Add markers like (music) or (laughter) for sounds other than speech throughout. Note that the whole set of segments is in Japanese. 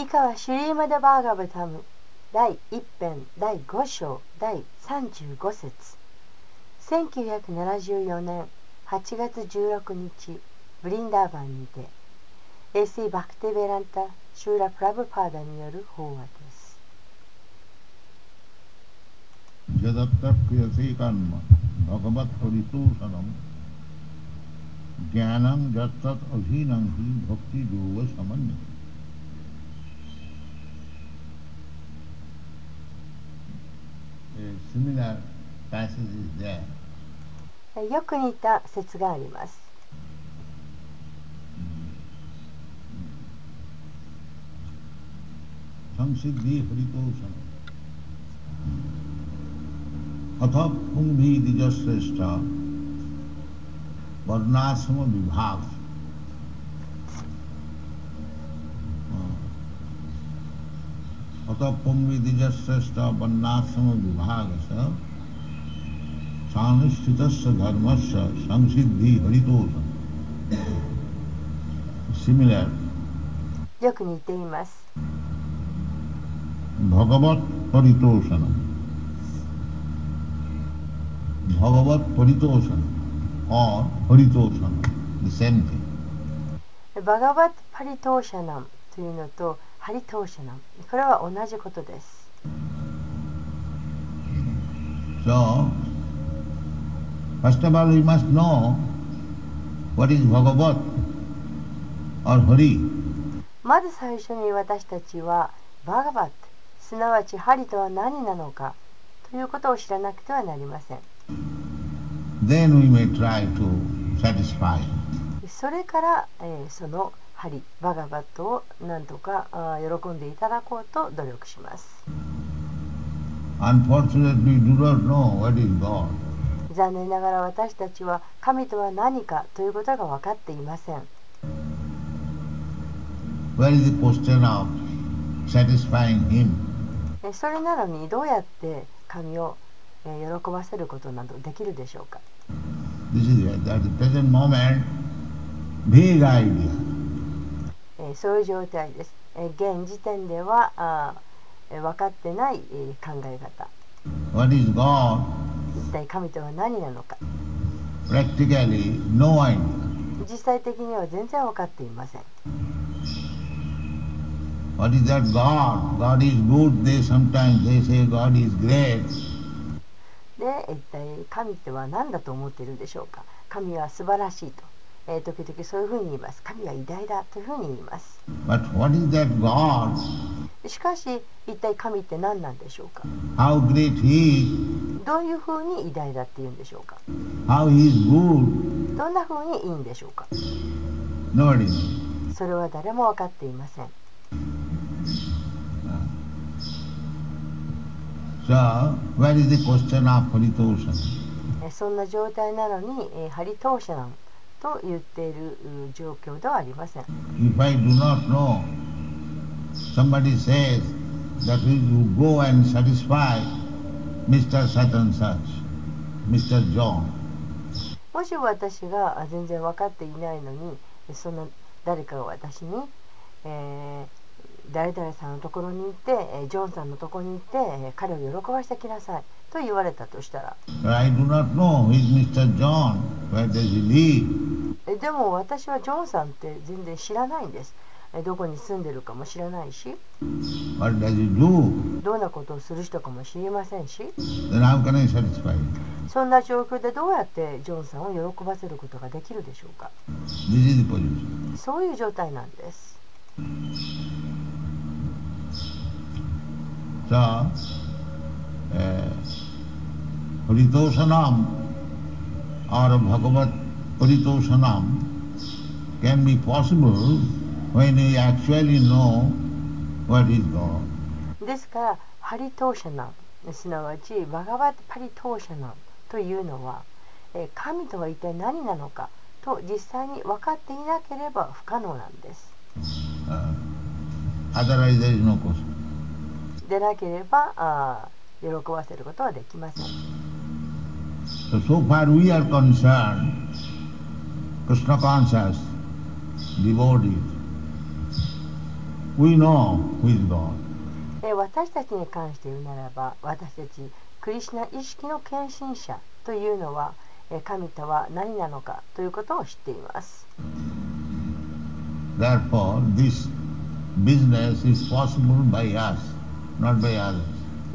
以下はシュリーマダ・バーガブタム第1編第5章第35節。1974年8月16日ブリンダーバンにてエスイ・バクテ・ベランタ・シューラ・プラブパーダによる法話です。ジャダプタクヤ・セイカンマバガバット・リトゥ・サナムギャナン・ジャッタ・アジーナン・ヒー・ボクティ・ドゥ・ワ・サマンよく似た説があります संसिद्धि हरितोषण अथ कुंभी द्विजश्रेष्ठ वर्णाश्रम विभाग अत पुंभी द्विजश्रेष्ठ वर्णाश्रम विभाग सानुष्ठित धर्म से संसिद्धि हरितोषण सिमिलर よく似ています भगवत परितोषण भगवत परितोषण और हरितोषण the same thing バガバット・パリトーシャナムというのと ハリトーシャナムこれは同じことです。So first of all we must know what is bhagavat or hari. まず最初に私たちはバガバットすなわちハリとは何なのかということを知らなくてはなりません。Then we may try to satisfy. それから、えーそのハリバガバットをなんとか喜んでいただこうと努力します残念ながら私たちは神とは何かということが分かっていませんそれなのにどうやって神をえー喜ばせることなどできるでしょうか This is. At the present moment, vague idea. えーそういう状態です。えー現時点ではあーえー分かってない、えー考え方 What is God? 一体神とは何なのか Practically, no idea. 実際的には全然分かっていません What is that God? God is good. They sometimes they say God is great. で一体神っては何だと思っているでしょうか神は素晴らしいと、えー時々そういうふうに言います神は偉大だというふうに言います But what is that God? しかし一体神って何なんでしょうか？How great He is? どういうふうに偉大だって言うんでしょうか？How He is good? どんなふうにいいんでしょうか？それは誰も分かっていません So, where is the question of Haritoshan? えそんな状態なのに、えーハリトーシャナンと言っている状況ではありません。もし私が全然分かっていないのに、その誰かが私に、誰々さんのところに行って、えージョンさんのところに行って、えー彼を喜ばしてきなさいと言われたとしたら I do not know is Mr. John, where does he live, えでも私はジョンさんって全然知らないんですえどこに住んでるかも知らないし what does he do, どんなことをする人かも知りませんし then how can I satisfy? そんな状況でどうやってジョンさんを喜ばせることができるでしょうか This is the position. そういう状態なんです。So, uh, Haritoshanam or Haritoshanam can be possible when we actually know what is God. ですから、ハリトーシャナン、すなわちバガバットパリトーシャナンというのは、えー神とは一体何なのかと実際に分かっていなければ不可能なんです。Uh, otherwise there is no question. でなければあー喜ばせることはできません。So, so far we are concerned, Krishna conscious devotees, We know who is God. えー私たちに関して言うならば私たちクリシュナ意識の献身者というのはえー神とは何なのかということを知っています Therefore, this business is possible by us,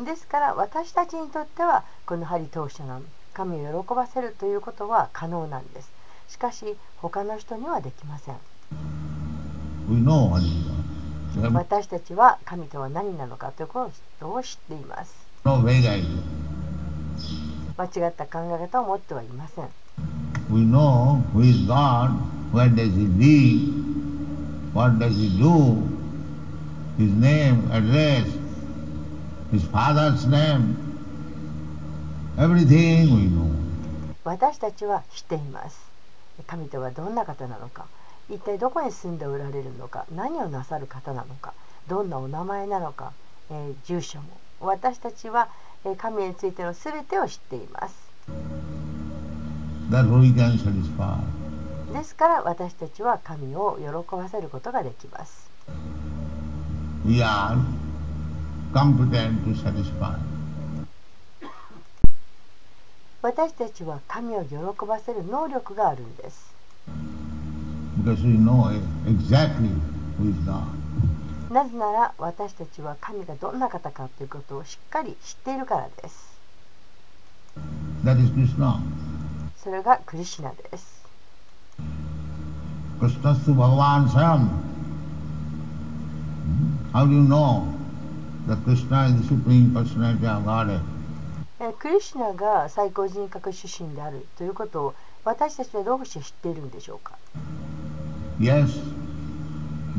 ですから私たちにとってはこのハリ投手の。神を喜ばせるということは可能なんです。しかし他の人にはできません。私たちは神とは何なのかということを知っています間違った考え方を持ってはいません。私たちは神とは何なのか his father's name, everything we know. 私たちは知っています。神とはどんな方なのか。一体どこに住んでおられるのか。何をなさる方なのか。どんなお名前なのか、えー住所も。私たちは、えー神についての全てを知っています.ですから私たちは神を喜ばせることができます。We are come to them 私たちは神を喜ばせる能力があるんです。なぜなら私たちは神がどんな方かということをしっかり知っているからです。それがクリシナです。クスナスバワンサム。How do? That Krishna is the Supreme Personality of Godhead? えークリシュナが最高人格出身であるということを私たちはどうして知っているんでしょうか Yes,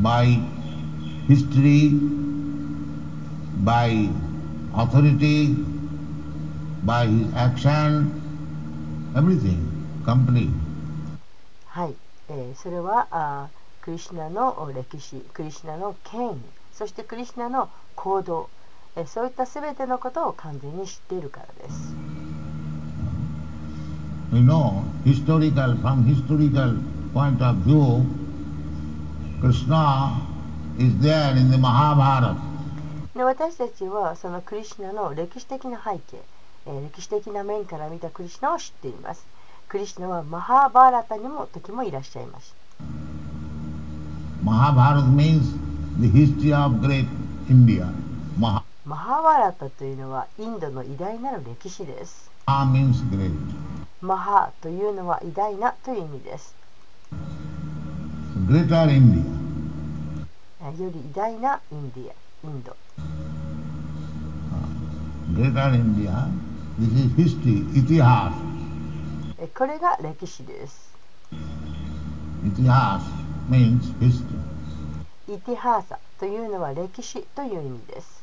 by history, by authority, by his action, everything, complete. はい、えーそれはあークリシュナの歴史クリシュナの権威そしてクリシュナの行動、えーそういった全てのことを完全に知っているからです We know historical, from historical point of view, Krishna is there in the Mahabharata. で私たちはそのクリシュナの歴史的な背景、えー歴史的な面から見たクリシュナを知っていますクリシュナはマハーバーラタにも時もいらっしゃいました Mahabharata means the history of great India. Maha マハーバーラタというのはインドの偉大なる歴史です means great. マハというのは偉大なという意味です。Greater India. えより偉大なインディア、インド。Greater India. This is history, itihas. えこれが歴史です。Itihas means history. イティハーサというのは歴史という意味です。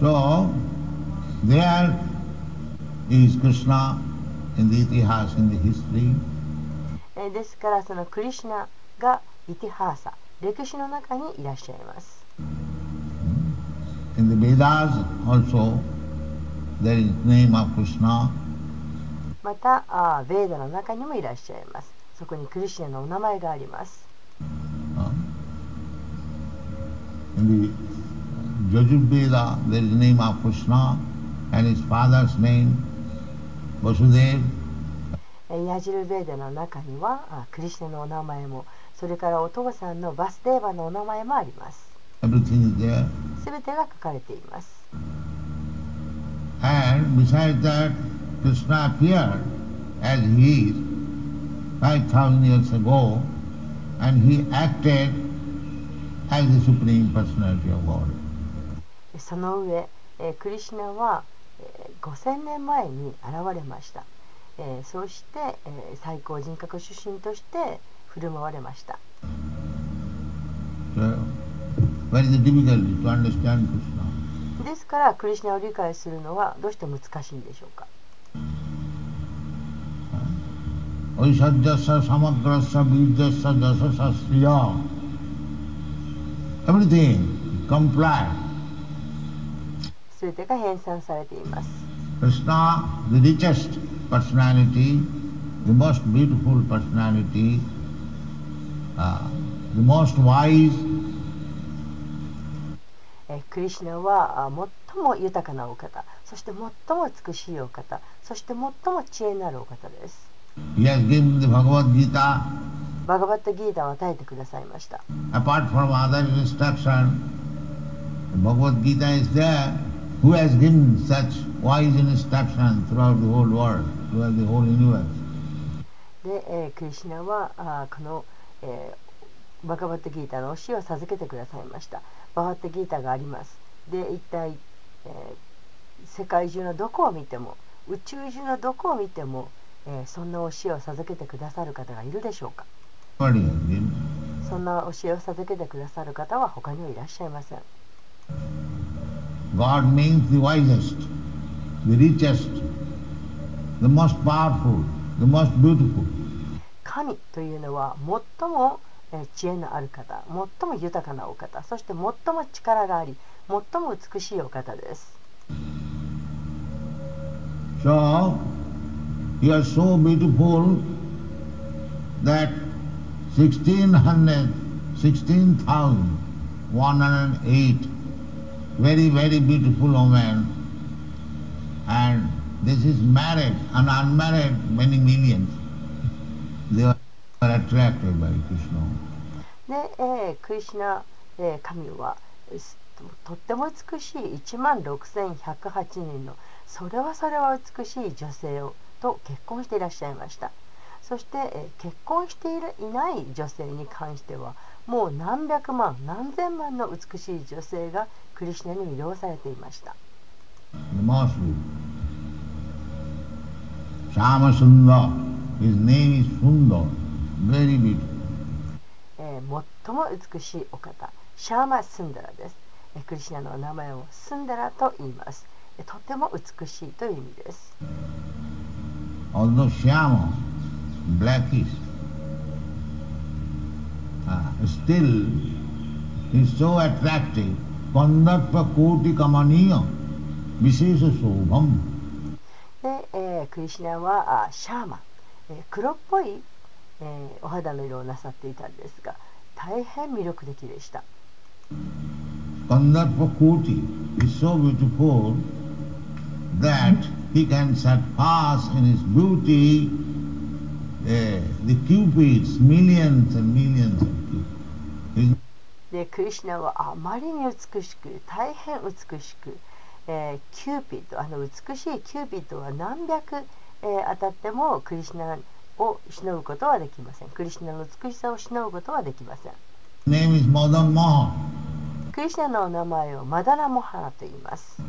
So, there is Krishna in the itihas, in the history. えですからそのクリシュナがイティハーサ、歴史の中にいらっしゃいます。In the Vedas also, there is name of Krishna. またあーベーダの中にもいらっしゃいます。そこにクリシュナのお名前があります。Uh, In the Yajurveda, there is name of Krishna and his father's name, Vasudev. えヤジルベーダの中にはあクリシュナのお名前も、それからお父さんのバスデーバのお名前もあります。すべてが書かれています。And besides that, Krishna appeared as he is 5,000 years ago and he act. その上、えー、クリシナは、えー、5000年前に現れました、えー、そして、えー、最高人格出身として振る舞われました、so、ですからクリシナを理解するのはどうして難しいんでしょうか、Oishadyasya samagrasya vidyasya dasasasya. Everything comply. すべてが編纂されています。Krishna, the richest personality, the most beautiful personality, uh, the most wise, えークリシュナはあ最も豊かなお方そして最も美しいお方そして最も知恵のあるお方です he has given the Bhagavad Gita バガバッタギータを与えてくださいました apart from other instruction. Bhagavad Gita is there. Who has given such wise instruction throughout the whole world, throughout the whole universe? で、えークリシュナはあーこの、えーバガバッタギータの教えを授けてくださいましたバガバッタギータがありますで一体、えー世界中のどこを見ても宇宙中のどこを見ても、えーそんな教えを授けてくださる方がいるでしょうか？そんな教えを授けてくださる方は他にはいらっしゃいません God means the wisest, the richest, the most powerful, the most beautiful. 神というのは最もえー知恵のある方最も豊かなお方そして最も力があり最も美しいお方です So, You are so beautiful that 1600, 16,108 very, very beautiful women and this is married and unmarried many millions. They are attracted by Krishna. で、えー、クリシナ、えー、神はとっても美しい1万6108人のそれはそれは美しい女性をと結婚していらっしゃいましたそして、えー結婚しているいない女性に関してはもう何百万何千万の美しい女性がクリシュナに魅了されていました The most beautiful. Shama Sundar. His name is Sundar. Very beautiful. えー最も美しいお方シャーマ・スンダラです、えークリシュナの名前をスンダラと言います、えーとても美しいという意味です although Shyama, blackish, uh, still is so attractive. Kandarpa koti kamaniya, vishesha sobham. で、えークリシュナはあシャーマ、えー黒っぽい、えーお肌の色をなさっていたんですが大変魅力的でした Kandarpa koti is so beautiful that he can surpass in his beauty uh, the cupids, millions and millions of cupids. でクリシュナはあまりに美しく大変美しく、えーキューピッドあの美しいキューピッドは何百、えー当たってもクリシュナをしのぐことはできませんクリシュナの美しさをしのぐことはできません name is. クリシュナの名前をマダナモハナと言います、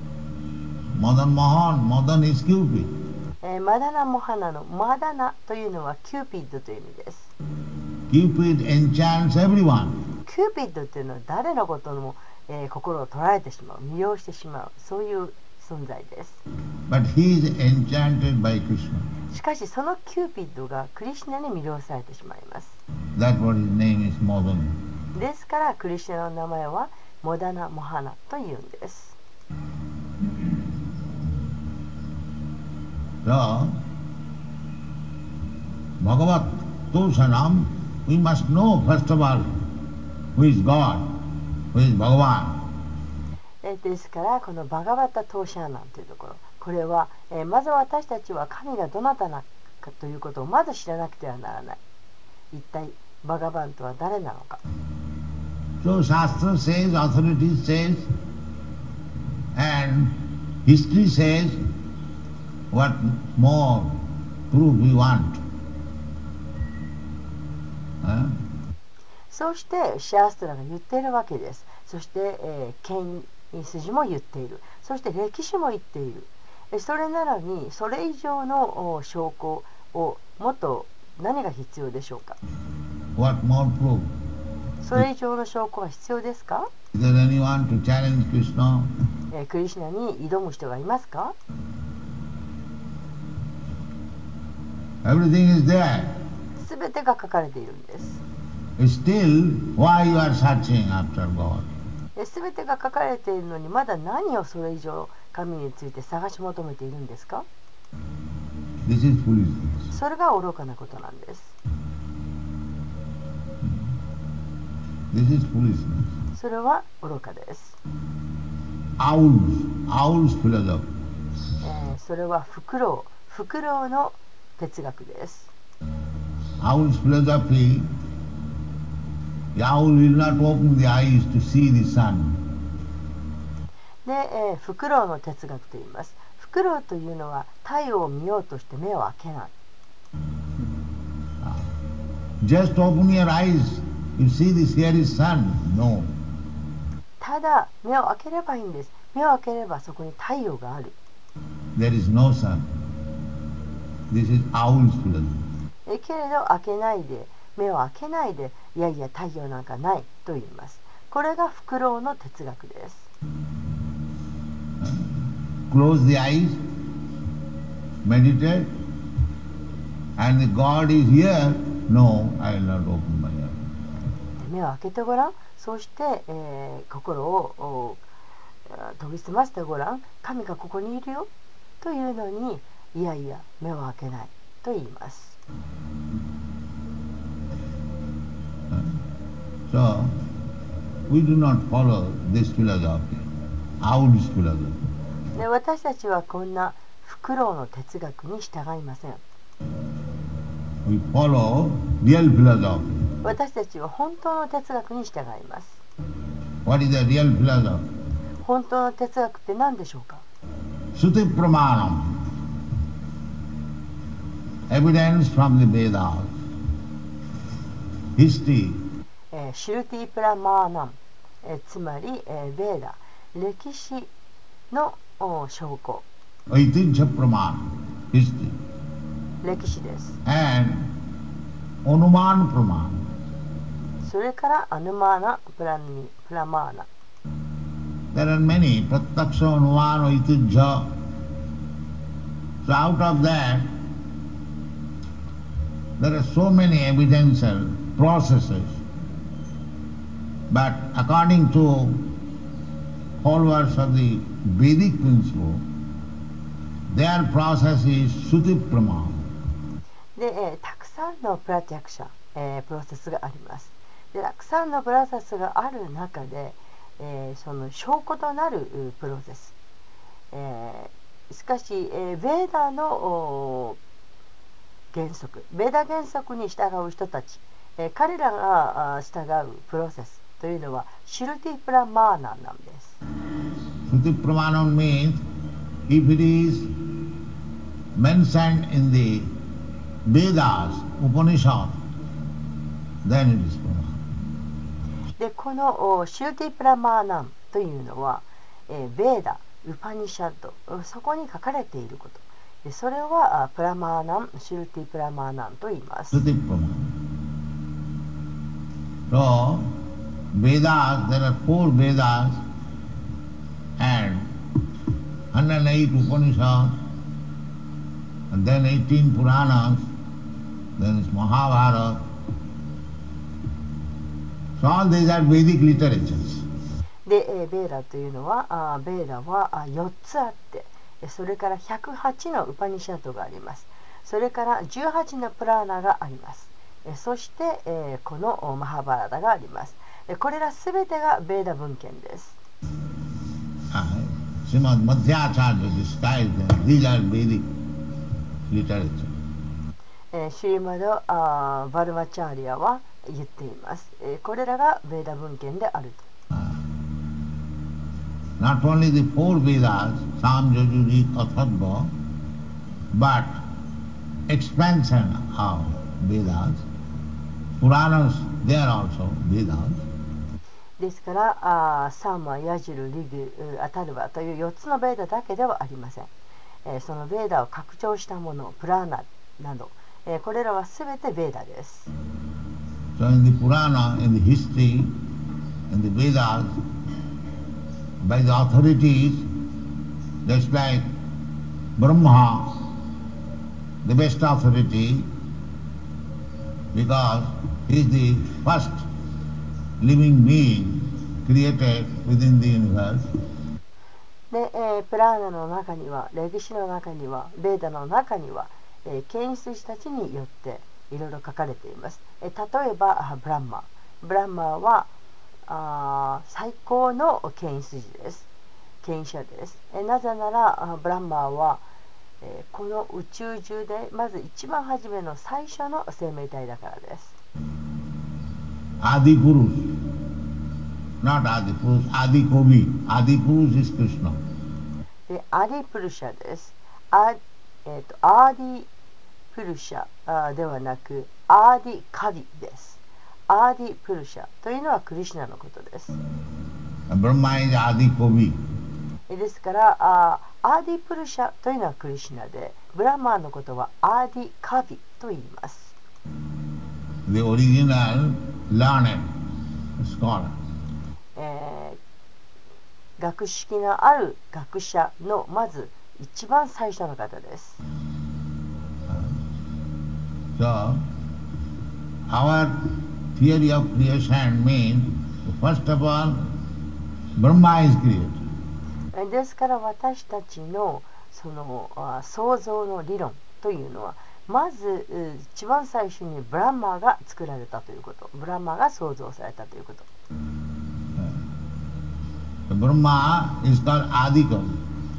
Madan Mohan, Madan is Cupid. えーマダナモハナのマダナというのはキューピッドという意味です Cupid enchants everyone. キューピッドというのは誰のことも、えー心を捉えてしまう魅了してしまうそういう存在です But he is enchanted by Krishna. しかしそのキューピッドがクリシュナに魅了されてしまいます That's what his name is Madan. ですからクリシュナの名前はモダナ・モハナというんです。Though, Bhagavat, スノーファストバ we must know first of ですからこのバガバタ・トーシャナンというところこれは、え、まず私たちは神がどなたなかということをまず知らなくてはならない。一体バガバンとは誰なのか。シャストリティ what more proof we want? そうしてシャーストラが言っているわけです。そして、えー、権威筋も言っている。そして歴史も言っている。えそれなのにそれ以上のお証拠をもっと何が必要でしょうか？What more proof? それ以上の証拠が必要ですか、Is there anyone to challenge Krishna? えークリシュナに挑む人がいますか？Everything is there. すべてが書かれているんです。Still, why you are searching after God? すべてが書かれているのにまだ何をそれ以上神について探し求めているんですか This is foolishness. それが愚かなことなんです。This is foolishness. それは愚かです、Owls, owls philosophy. えーそれはフクロウフクロウの哲学です。で、えー、フクロウの哲学と言います。フクロウというのは太陽を見ようとして目を開けない。ただ目を開ければいいんです。目を開ければそこに太陽がある。This is philosophy. えけれど開けないで目を開けないでいやいや太陽なんかないと言いますこれがフクロウの哲学です Close the eyes, meditate, and the God is here. No, I will not open my eyes. 目を開けてごらんそして、えー心をお研ぎ澄ませてごらん神がここにいるよというのにいやいや目を開けないと言います So, we do not follow this philosophy, owl's philosophy. で私たちはこんなフクロウの哲学に従いません We follow real philosophy. 私たちは本当の哲学に従います What is the real philosophy? 本当の哲学って何でしょうか Suti Pramanam. Evidence from the Vedas. History, えーシュルティプラマーナン、えーつまり、えーベーダ歴史のお証拠 Aitijya Praman, history, 歴史です and Anuman Praman. それからアヌマーナプラニプラマーナ There are many, Pratyaksha, Anuman, Aitijya. So out of that, there are so many evidential processes. But according to followers of the Vedic principle, their process is Suti Praman. で、えーたくさんのプラティアクシャ、えープロセスがありますでたくさんのプロセスがある中で、えーその証拠となるプロセス、えーしかし、えーベーダーのお原則。ベーダ原則に従う人たち、えー彼らがあ従うプロセスというのはシュルティプラマーナなんです。Suti Pramanam means if it is mentioned in the Vedas, Upanishad, then it is Praman. でこのおシューティプラマーナンというのは、えーベーダウパニシャッドうんそこに書かれていること。でそれはあプラマーナンシュルティプラマーナンと言います. So, Vedas, there are four Vedas and 108 Upanishads and then 18 Puranas, then is Mahabharata. So all these are Vedic literatures. で、えーベーダというのはあベーダはあ4つあってえそれから108のウパニシャッドがあります。それから18のプラーナがあります。えそして、えーこのおマハバラダがあります。えこれらすべてがベーダ文献です。Uh, Srimad Madhyacharya describes them. These are Vedic literature. えーシュリマドバルマチャーリアは言っています、えーこれらがベーダ文献であると Not only the four Vedas, Sam, Yajuri, Atharva, but expansion of Vedas. Puranas, they are also Vedas. ですからあーサーマヤジュルリグうアタルバという4つのベーダだけではありません、えーそのベーダを拡張したものプラーナなど、えーこれらはすべてベーダです So in the Purana, in the history, in the Vedas, by the authorities, just like Brahma, the best authority, because he is the first living being created within the universe. で、えープラーナの中には歴史の中にはベーダの中には、えー権出師たちによっていろいろ書かれています、えー例えばブランマブランマはあー最高の権威筋です権威者ですえなぜならあブランマーは、えーこの宇宙中でまず一番初めの最初の生命体だからです Adi Purush. Not Adi Purush, Adi Kovi. Adi Purush is Krishna. でアディプルシャですあ、えー、とアーディプルシャあーではなく ādi-kavi です ādi-puruṣa というのはクリシュナのことです Kavi. えですからあー ādi-puruṣa というのはクリシュナでブラマーのことは ādi-kavi と言います The original learned scholar. えー学識のある学者のまず一番最初の方です。So, our theory of creation means, first of all, Brahma is created. えーですから私たちのそのあ創造の理論というのはまずう一番最初にブランマーが作られたということブランマーが創造されたということ The Brahma is called Adi Kavi.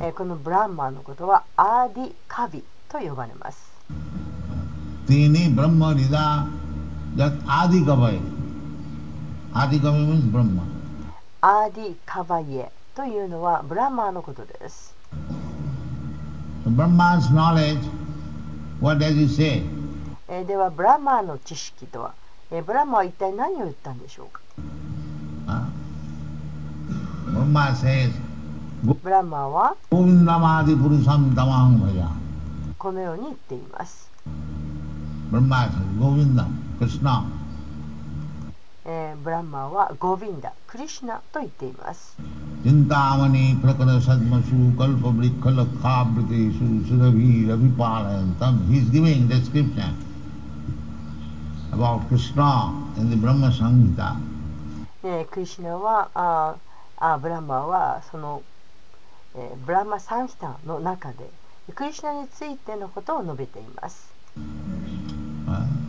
えーこのブランマーのことはアーディカビと呼ばれます。Tini Brahma Rida that Adi Kavai. Adi Kavi means Brahma. アーディカバイエというのはブランマーのことです。So Brahma's knowledge, what does he say? えーではブランマーの知識とは、えーブランマーは一体何を言ったんでしょうか Huh? Brahma says, ブランマーは.このように言っています。Brahma says, Govindam, クリシュナ、ブランマーはゴビンダ、クリシナと言っています。ジンタマニ、プラカナサッマシュー、カルパリカルカブリティシュー、シュラビー、ラビパラン、タム、ヒスギミンデスクリプション。About Krishna in the、クリシナはブラマはその、え、ブラマサンヒタンの中でクリシナについてのことを述べています。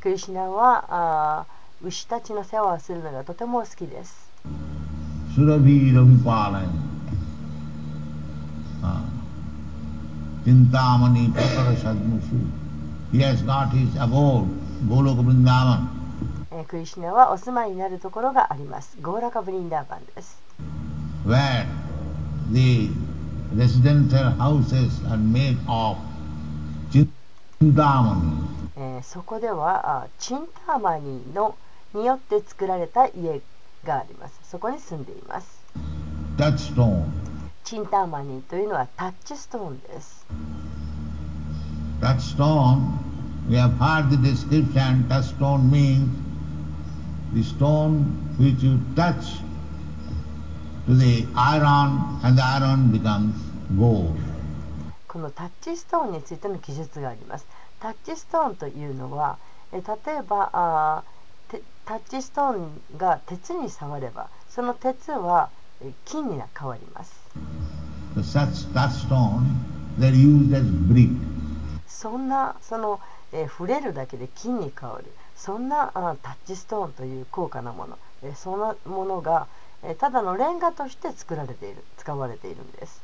クリシナはあ牛たちの世話をするのがとても好きです。スラビーラビパーレン、キンタマニパカラシャグムシュ、イエスガーティスアボール、ゴーロカブリンダーマン。クリシナはお住まいになるところがあります。ゴーラカブリンダーマンです。えーそこではあチンターマニーのによって作られた家があります。そこに住んでいます。チンターマニーというのはタッチストーンです。Touchstone, we have heard the description, touchstone means the stone which you touch to the iron and the iron becomes gold. このタッチストーンについての記述があります。タッチストーンというのは、え例えばあタッチストーンが鉄に触れば、その鉄はえ金に変わります。そんなその、えー触れるだけで金に変わる。そんなあタッチストーンという高価なもの、えーそのものが、えーただのレンガとして作られている使われているんです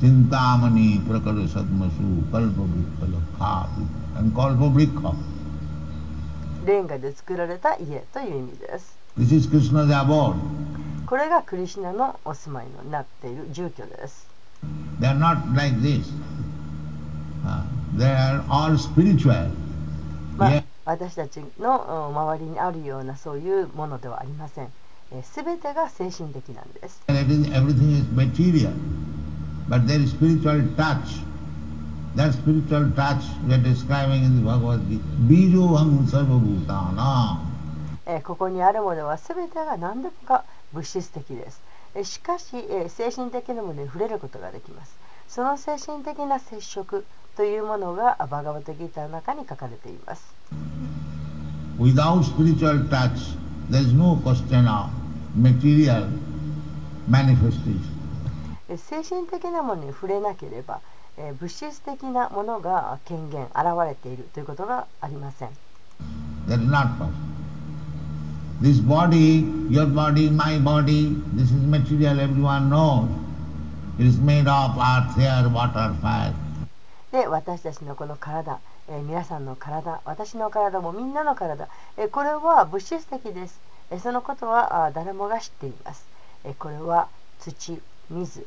Prakara sadmasu kalpa vrikha lakha and kalpa vrikha. レンガで作られた家という意味です This is Krishna's abode. これがクリシュナのお住まいになっている住居です They are not like this. Uh, they are all spiritual. まあ Yeah. 私たちのうん周りにあるようなそういうものではありませんすべてが精神的なんです everything is material. But there is spiritual touch. That spiritual touch we are describing in the Bhagavad Gita. ここにあるものは全てが何でもか物質的ですえしかしえ精神的なものに触れることができますその精神的な接触というものがバガバタギータの中に書かれています Without spiritual touch, there is no question of material manifestation. え精神的なものに触れなければえ物質的なものが権限現れているということがありません That is not possible. This body, your body, my body, this is material, everyone knows. It is made of earth, air, water, fire. で私たちのこの体、えー皆さんの体私の体もみんなの体、えーこれは物質的です、えーそのことはあー誰もが知っています、えーこれは土水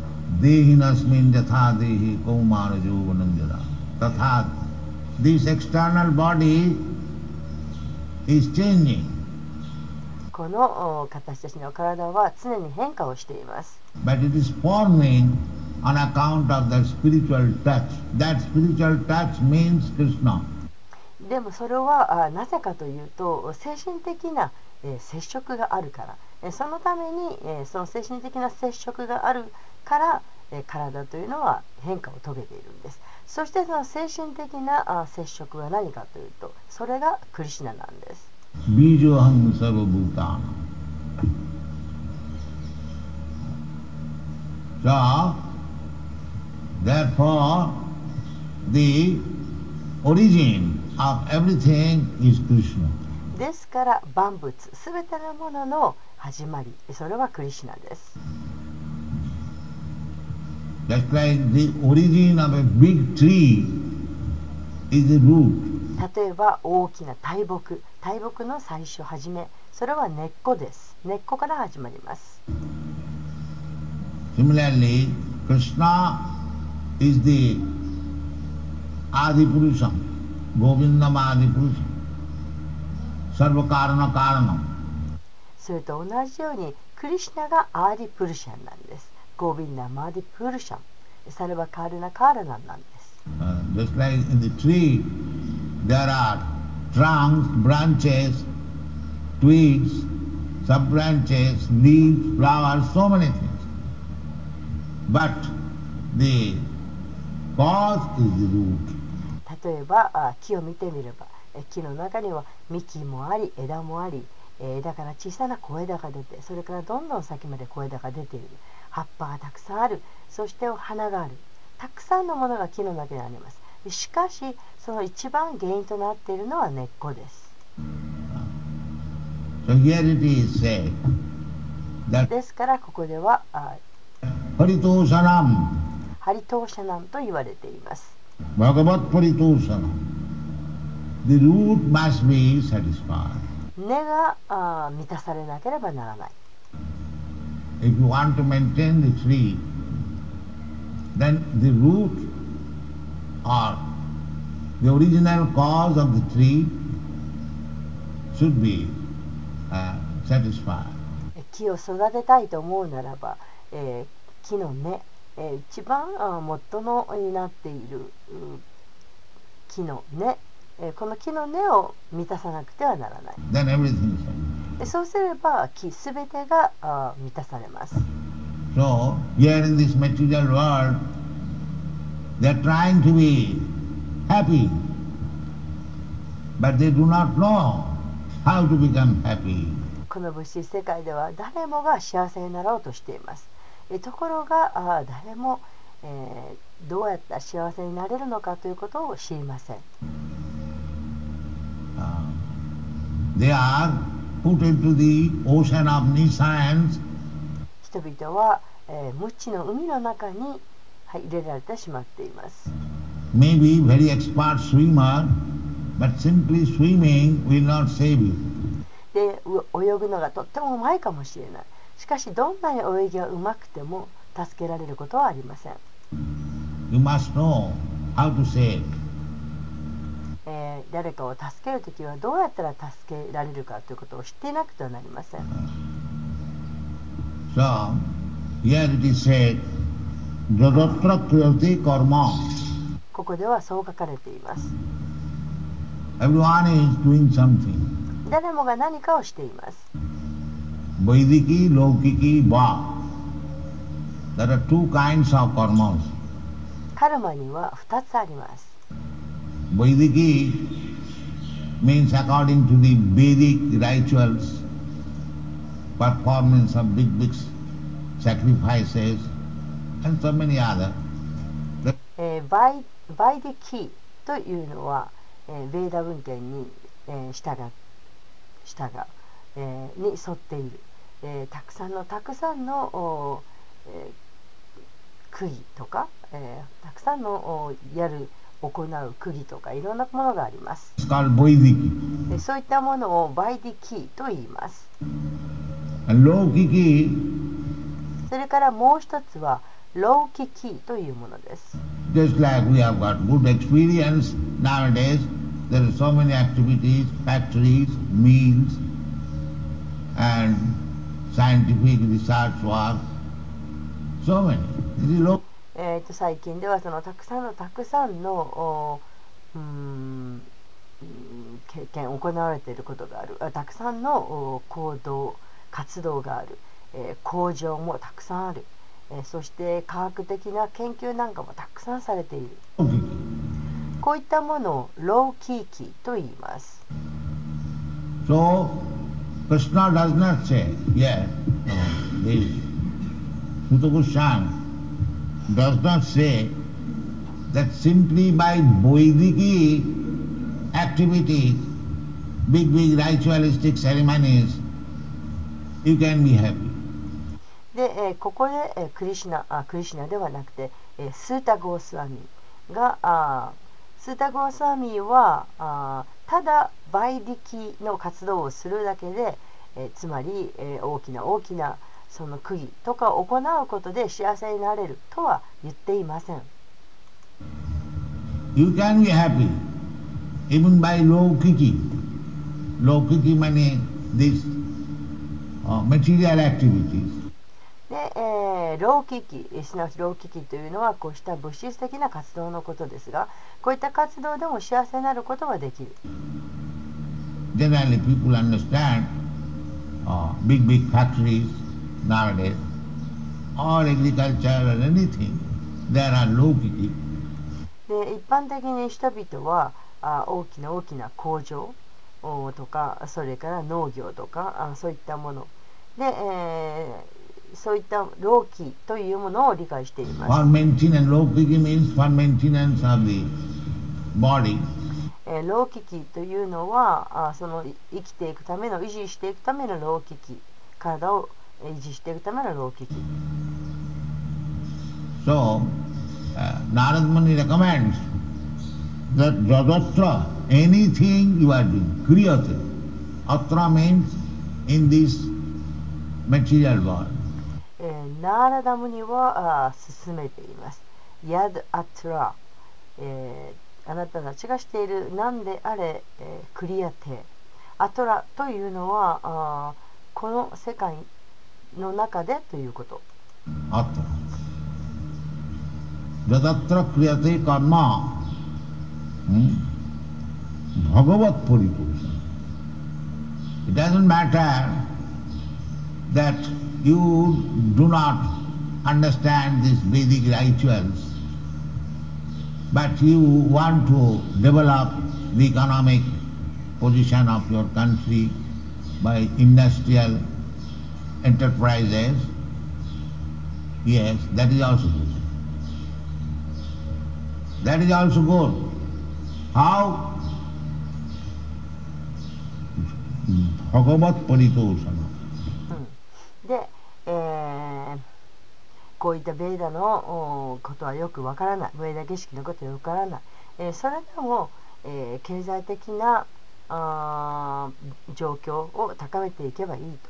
Dehinasmin yatha dehi kaumara jovananjara. Tatha. This external body is changing. このお私たちの体は常に変化をしています。But it is forming on account of that spiritual touch. That spiritual touch means Krishna. でもそれはあなぜかというと精神的な、えー接触があるから、えーそのために、えーその精神的な接触があるから、えー体というのは変化を遂げているんです。そしてその精神的なあ接触は何かというとそれがクリシュナなんです。Bijoham sarvabhutana. So, therefore, the origin of everything is Krishna. ですから万物すべてのものの始まりそれはクリシュナです。Just like the origin of a big tree is the root. 例えば大きな大木大木の最初始めそれは根っこです根っこから始まります Similarly, Krishna is the Adi Purusham, Govindam Adi Purusham, Sarva Karana Karanam. それと同じようにクリシュナがアーディ・プルシャンなんです行ビンナ・マディ・プルシャン、サルバ・カルナ・カルナンなんです。例えば木を見てみれば木の中には幹もあり枝もあり枝から小さな小枝が出てそれからどんどん先まで小枝が出ている。葉っぱがたくさんある。そして花がある。たくさんのものが木の中にあります。でしかしその一番原因となっているのは根っこです。ですからここではあ Paritoshanam, ハリトーシャナンと言われています。Bhagavat Paritoshanam. The root must be satisfied. 根があ満たされなければならない If you want to maintain the tree, then the root or the original cause of the tree should be uh, satisfied. え木を育てたいと思うならば、えー木の根、えー一番あ元のになっているう木の根、えーこの木の根を満たさなくてはならない Then everything. でそうすれば木すべてがあ満たされます So, here in this material world, they are trying to be happy, but they do not know how to become happy. この物質世界では誰もが幸せになろうとしていますえところがあ誰も、えーどうやったら幸せになれるのかということを知りません Uh, they are put into the ocean of nescience 人々は、えー無知の海の中に、はい、入れられてしまっています。maybe very expert swimmer, but simply swimming will not save you. でう泳ぐのがとってもうまいかもしれない。しかしどんなに泳ぎがうまくても助けられることはありません、You must know how to save. えー、誰かを助けるときはどうやったら助けられるかということを知っていなくてはなりません。ここではそう書かれています。誰もが何かをしています。カルマには2つあります。Vaidiki means according to the Vedic rituals, performance of big, big sacrifices, and so many other. えーバイバイディキというのは、えーベーダ文献に、えー従う従う、えーに沿っている、えーたくさんのたくさんの、おーえー区議とか、えーたくさんのやる行う釘とかいろんなものがあります。そういったものをバイディキーと言います。それからもう一つはローキキーというものです。And えー、と最近ではそのたくさんのたくさんのうん経験行われていることがある。たくさんの行動活動がある、えー工場もたくさんある、えーそして科学的な研究なんかもたくさんされている。こういったものをローキーキーと言います。So, Krishna does not say, yeah, this does not say that simply by Vaidiki activities, big, big ritualistic ceremonies, you can be happy. で、えーここで、えークリシナあクリシナではなくて、えースータ・ゴースワミがあースータ・ゴースワミはあただ売力の活動をするだけで、えーつまり、えー大きな大きなその区議とかを行うことで幸せになれるとは言っていません You can be happy even by low kiki. Low kiki meaning these uh, material activities. で、えー、老危機すなわち老危機というのはこうした物質的な活動のことですがこういった活動でも幸せになることはできる Generally, people understand uh, big, big factories nowadays, or agriculture or anything, there are. で一般的に人々はあ大きな大きな工場おとかそれから農業とかあそういったもの。で、えーそういった労基というものを理解しています。For maintenance, low kiki means for maintenance of the body. えー、老危機というのはあそのい生きていくための維持していくための老危機体をえー維持していくための老危機 So, uh, Narad Muni recommends that Jadatra, anything you are doing, kriyate. Atra means in this material world. えーナーラダムにはあ進めています。ヤド・アトラ、えーあなたたちがしている何であれ、えークリアテアトラというのはあーこの世界の中でということ。 Atra. Jadatra kriyate karma. Hmm? Bhagavat paripurusha. It doesn't matter that you do not understand these Vedic rituals, but you want to develop the economic position of your country by industrial enterprises, yes, that is also good. That is also good. How? Bhagavat paritosana. で、えーこういったベーダのことはよくわからない、ベーダ儀式のことはよくわからない、えーそれでも、えー経済的なあ状況を高めていけばいいと、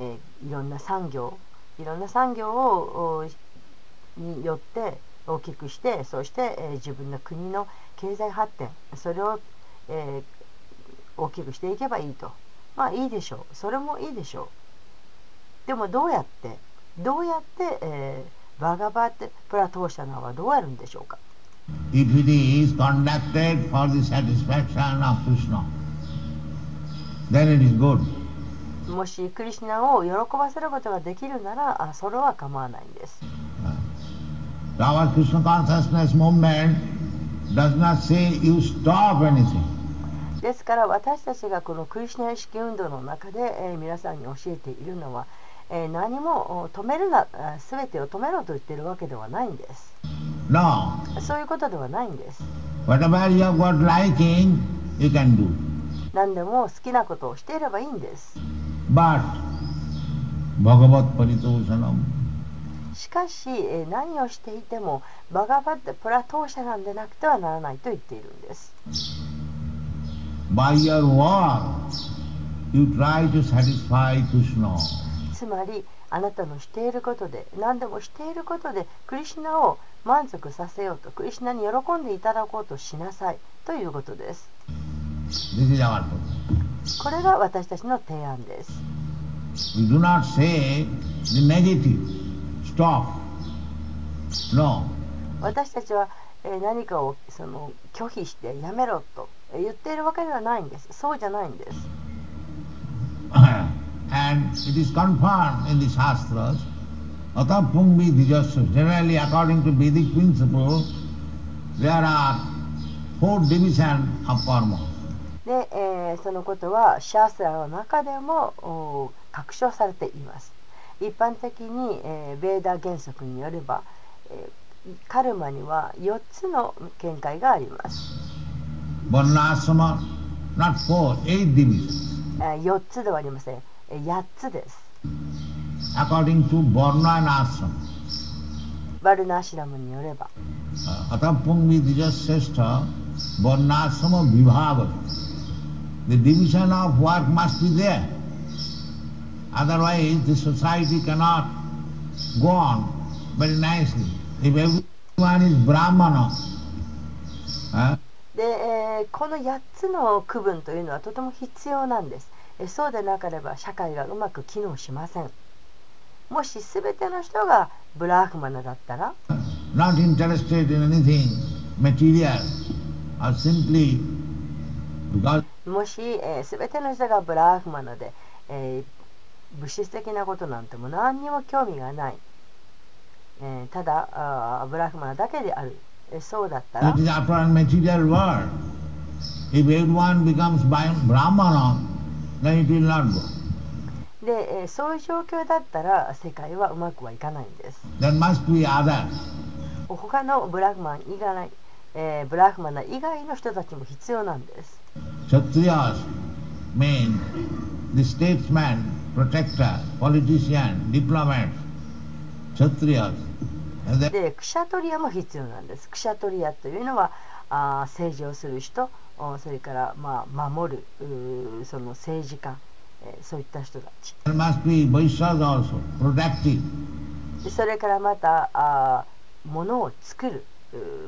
えーいろんな産業いろんな産業をによって大きくしてそして、えー、自分の国の経済発展それを、えー、大きくしていけばいいと。まあいいでしょう。それもいいでしょう。でもどうやってどうやって、えー、バガバッテプラトーシャナはどうやるんでしょうか。If it is conducted for the satisfaction of Krishna, then it is good. もしクリシナを喜ばせることができるならあそれは構わないんです。Our Krishna consciousness movement does not say you stop anything. ですから私たちがこのクリシナ意識運動の中で、えー、皆さんに教えているのは、えー、何も止めるな、すべてを止めろと言っているわけではないんです。No. そういうことではないんです。Whatever you have got liking, you can do. 何でも好きなことをしていればいいんです。But. しかし、え何をしていてもバガバッドプラトーシャなんでなくてはならないと言っているんです。By your work, you try to satisfy Krishna. つまり、あなたのしていることで何でもしていることでクリシナを満足させようとクリシナに喜んでいただこうとしなさいということですこれが私たちの提案です We do not say the negative. Stop. No. 私たちは何かをその拒否してやめろと言っているわけではないんです。そうじゃないんです。and it is confirmed in the Shastras, Atapungvi Dijasya, generally according to Vedic principle, there are four divisions of karma. で、えー、そのことはシャースラの中でも確証されています。一般的に、えー、ベーダ原則によれば、えー、カルマには4つの見解があります。4つではありません。8つです。According to Varna バルナーシラムによれば、アタプンビディジャスセスタ、バルナーサマ・ビバーバル。The division of work must be there. Otherwise, the society cannot go on very nicely. If everyone is Brahmana, uh, で、えー、この8つの区分というのはとても必要なんです。そうでなければ社会がうまく機能しませんもし全ての人がブラーフマナだったら Not interested in anything material or simply もし、えー、全ての人がブラーフマナで、えー、物質的なことなんても何にも興味がない、えー、ただあブラーフマナだけである、えー、そうだったら。It is after a material world. If everyone becomes Brahmana で、えー、そういう状況だったら世界はうまくはいかないんです。他のブラフマン以外、えー、ブラフマン以外の人たちも必要なんです。Kshatriyas mean the statesman, protector, politician, diplomat. Kshatriyas. で、クシャトリアも必要なんです。クシャトリアというのはあ政治をする人、それからまあ守るその政治家、えー、そういった人たち。それからまたあ物を作る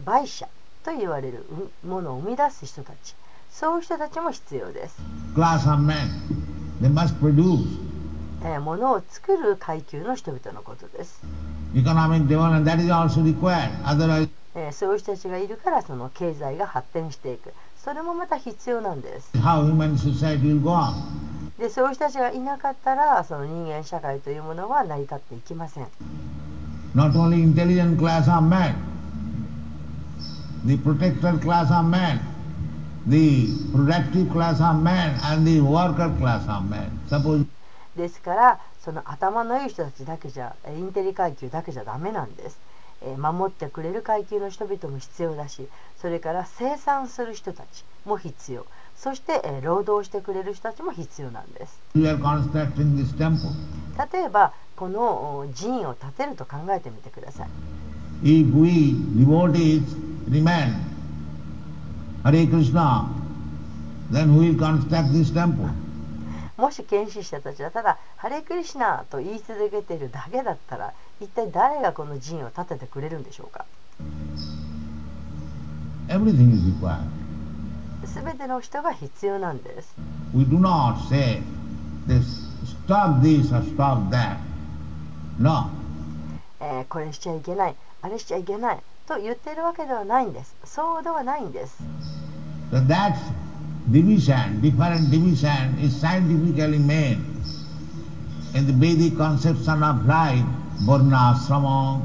売者と言われるものを生み出す人たちそういう人たちも必要です。えー、物を作る階級の人々のことです。えー、そういう人たちがいるからその経済が発展していくそれもまた必要なんです。でそういう人たちがいなかったらその人間社会というものは成り立っていきません。Not only intelligent class are mad, the protector class are mad, the productive class are mad, and the worker class are mad. Suppose ですからその頭のいい人たちだけじゃインテリ階級だけじゃダメなんです。え守ってくれる階級の人々も必要だしそれから生産する人たちも必要そして、え労働してくれる人たちも必要なんです例えばこの寺院を建てると考えてみてください If we devotees remain Hare Krishna then we will construct this temple もし検視者たちはただ「ハレクリシナ」と言い続けているだけだったら一体誰がこの陣を立ててくれるんでしょうか Everything is required. 全ての人が必要なんです。We do not say, this, stop this or stop that. No. えーこれしちゃいけないあれしちゃいけないと言っているわけではないんです。そうではないんです。So that division, different division is scientifically made. In the Vedic conception of life, Varna, Asrama,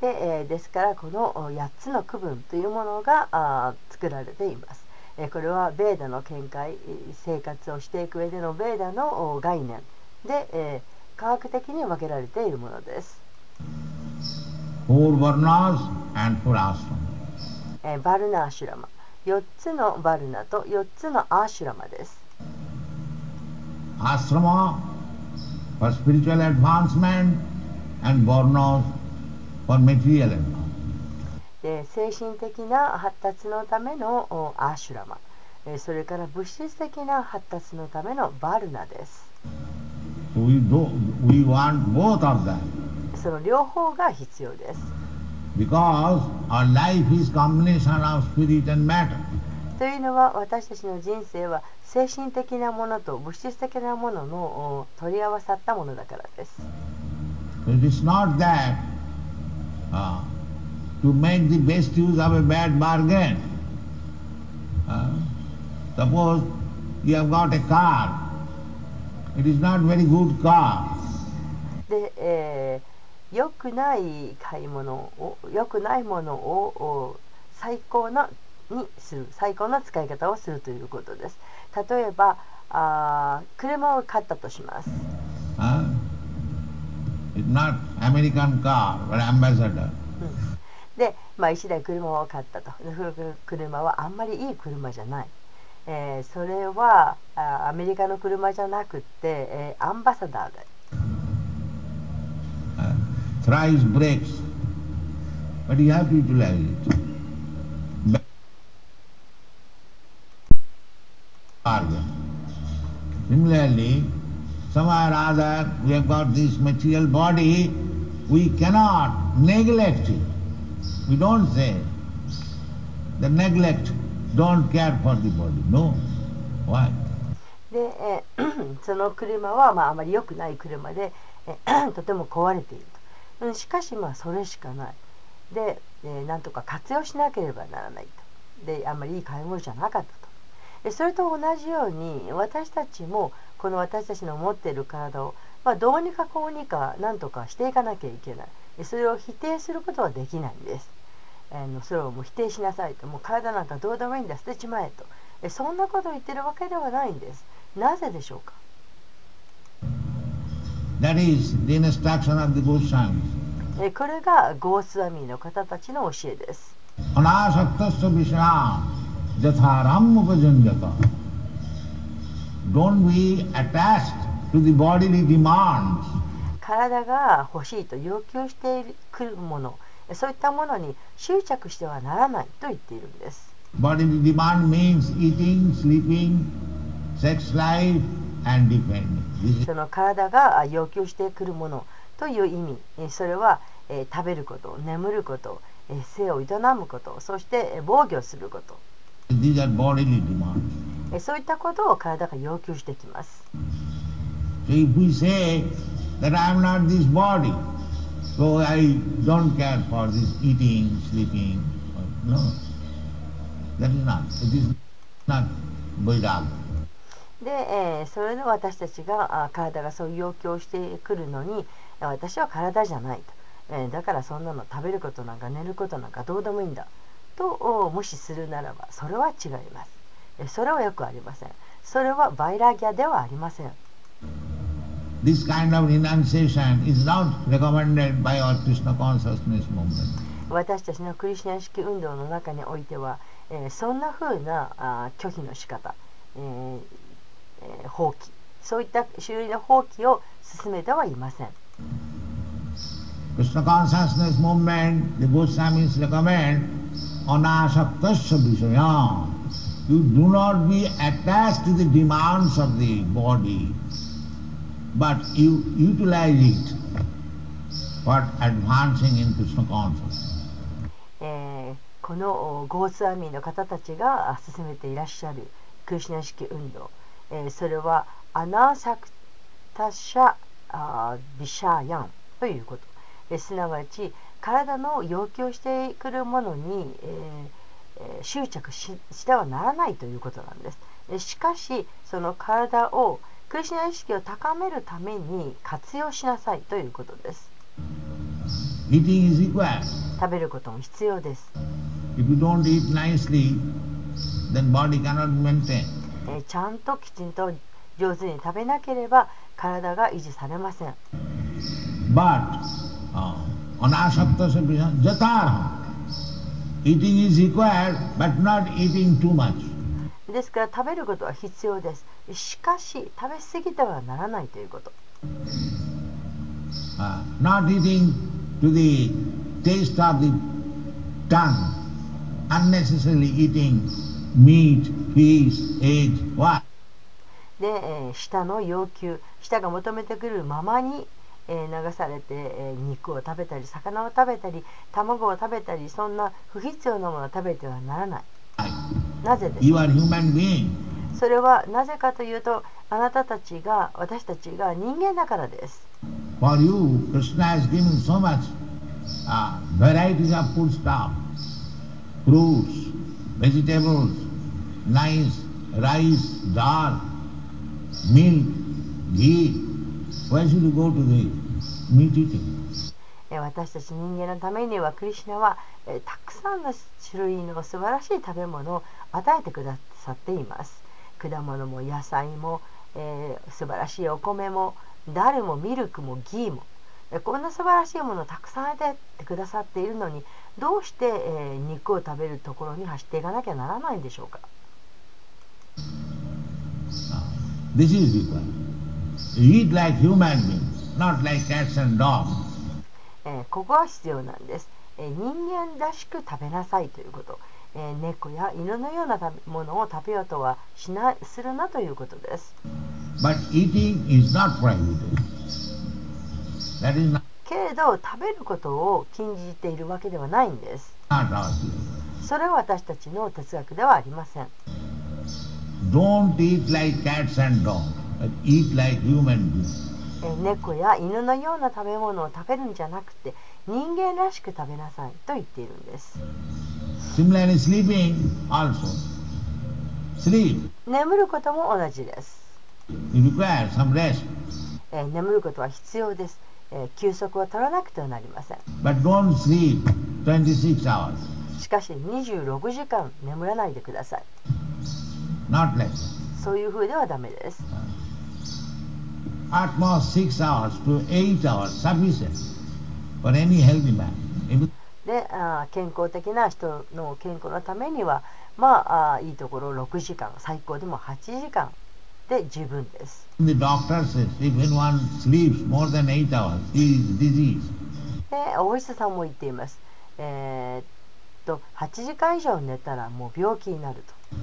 で,、えーですからこのお8つの区分というものがあー作られています、えーこれはベーダの見解えー生活をしていく上でのベーダのお概念で、えー科学的に分けられているものです、four Varnas and four ーバルナーシュラマ4つのバルナと4つのアーシュラマです Asrama for spiritual advancement and Varnas for material advancement. で精神的な発達のためのおアーシュラマえーそれから物質的な発達のためのバルナです So we, do, we want both of them その両方が必要です because our life is combination of spirit and matter. というのは私たちの人生は精神的なものと物質的なもののお取り合わさったものだからです it is not that uh, to make the best use of a bad bargain. Uh, suppose you have got a car, it is not very good car. で、えー良くない買い物を良くないものをお最高なにする最高な使い方をするということです。例えばあー車を買ったとします。Uh, car. で、まあ、1台車を買ったと。車はあんまりいい車じゃない、えーそれはあアメリカの車じゃなくって、えーアンバサダーで Uh, thrice breaks, but you have to utilize it. Bargain. Similarly, somewhere or other we have got this material body, we cannot neglect it. We don't say the neglect, don't care for the body. No. Why? (coughs) で、えーその車は、まあ、あまり良くない車で、えーとても壊れていると、う(coughs) ん、 しかしまあそれしかない。で、えーなんとか活用しなければならないと。であんまりいい買い物じゃなかったと。でそれと同じように私たちもこの私たちの持っている体を、まあ、どうにかこうにかなんとかしていかなきゃいけない。でそれを否定することはできないんです。あのそれをもう否定しなさいと。もう体なんかどうでもいいんだ。捨てちまえと。えそんなことを言ってるわけではないんです。なぜでしょうか？That is the instruction of the Goswamis. えこれがゴースワミーの方たちの教えです अनासक्तस्य विषयान् यथाराम उपजन्यत Don't be attached to the bodily demands. 体が欲しいと要求してくるものえそういったものに執着してはならないと言っているんです Bodily demand means eating, sleeping, sex life, その体が要求してくるものという意味。それは食べること眠ること生を営むことそして防御すること。そういったことを体が要求してきます。で、えーそれで私たちがあ体がそういう要求をしてくるのにあ私は体じゃないと、えーだからそんなの食べることなんか寝ることなんかどうでもいいんだ。とお無視するならばそれは違います。えそれはよくありません。それはバイラギャではありません。This kind of renunciation is not recommended by our Krishna consciousness movement. 私たちのクリシュナ式運動の中においては、えーそんな風なあ拒否の仕方、えーえー放棄そういった種類の放棄を進めてはいません Krishna consciousness movement, the Goswamis recommend anasaktasya visaya. You do not be attached to the demands of the body, but you utilize it for advancing in Krishna consciousness. えーこのゴースアミーの方たちが進めていらっしゃるクリシュナ意識運動、えーそれはアナサクタシャビシャーヤンということ、えーすなわち体の要求してくるものに、え執着ししてはならないということなんです。えーしかしその体をクリシュナ意識を高めるために活用しなさいということです。食べることも必要です。If you don't eat nicely, then body cannot maintain. えーちゃんときちんと上手に食べなければ体が維持されません。But uh, anasakta sabhya jatarha. Eating is required, but not eating too much. ですから食べることは必要です。しかし食べ過ぎてはならないということ。Uh, not eating to the taste of the tongue, unnecessarily eating need, please, aid, what? で、えー、舌の要求、舌が求めてくるままに、えー、流されて、えー、肉を食べたり、魚を食べたり、卵を食べたり、そんな不必要なものを食べてはならない。なぜですそれはなぜかというと、あなたたちが、私たちが人間だからです。Vegetables, nice rice, dal, milk, ghee. Why should you go to the meat eating? えー私たち人間のためにはクリシナは、えたくさんの種類の素晴らしい食べ物を与えてくださっています果物も野菜も、えー素晴らしいお米もダルもミルクもギーもえこんな素晴らしいものをたくさん与えてくださっているのにどうして、えー肉を食べるところに走っていかなきゃならないんでしょうか？This is. You eat like human beings, not like cats and dogs. えーここは必要なんです、えー人間らしく食べなさいということ、えー猫や犬のような食べ物を食べようとはしなするなということです But eating is not prohibited. That is not, けれど食べることを禁じているわけではないんです.それは私たちの哲学ではありません don't eat like cats and dogs, eat like human え猫や犬のような食べ物を食べるんじゃなくて人間らしく食べなさいと言っているんです。眠ることも同じです。眠ることは必要です。休息は取らなくてはなりません。しかし26時間眠らないでください。Not that. そういう風ではダメです At most 6 hours to 8 hours sufficient for any healthy man. であー健康的な人の健康のためにはまああーいいところ6時間最高でも8時間で十分です the doctor says if anyone sleeps more than 8 hours, he is diseased. でお医者さんも言っていますえーっと8時間以上寝たらもう病気になる.と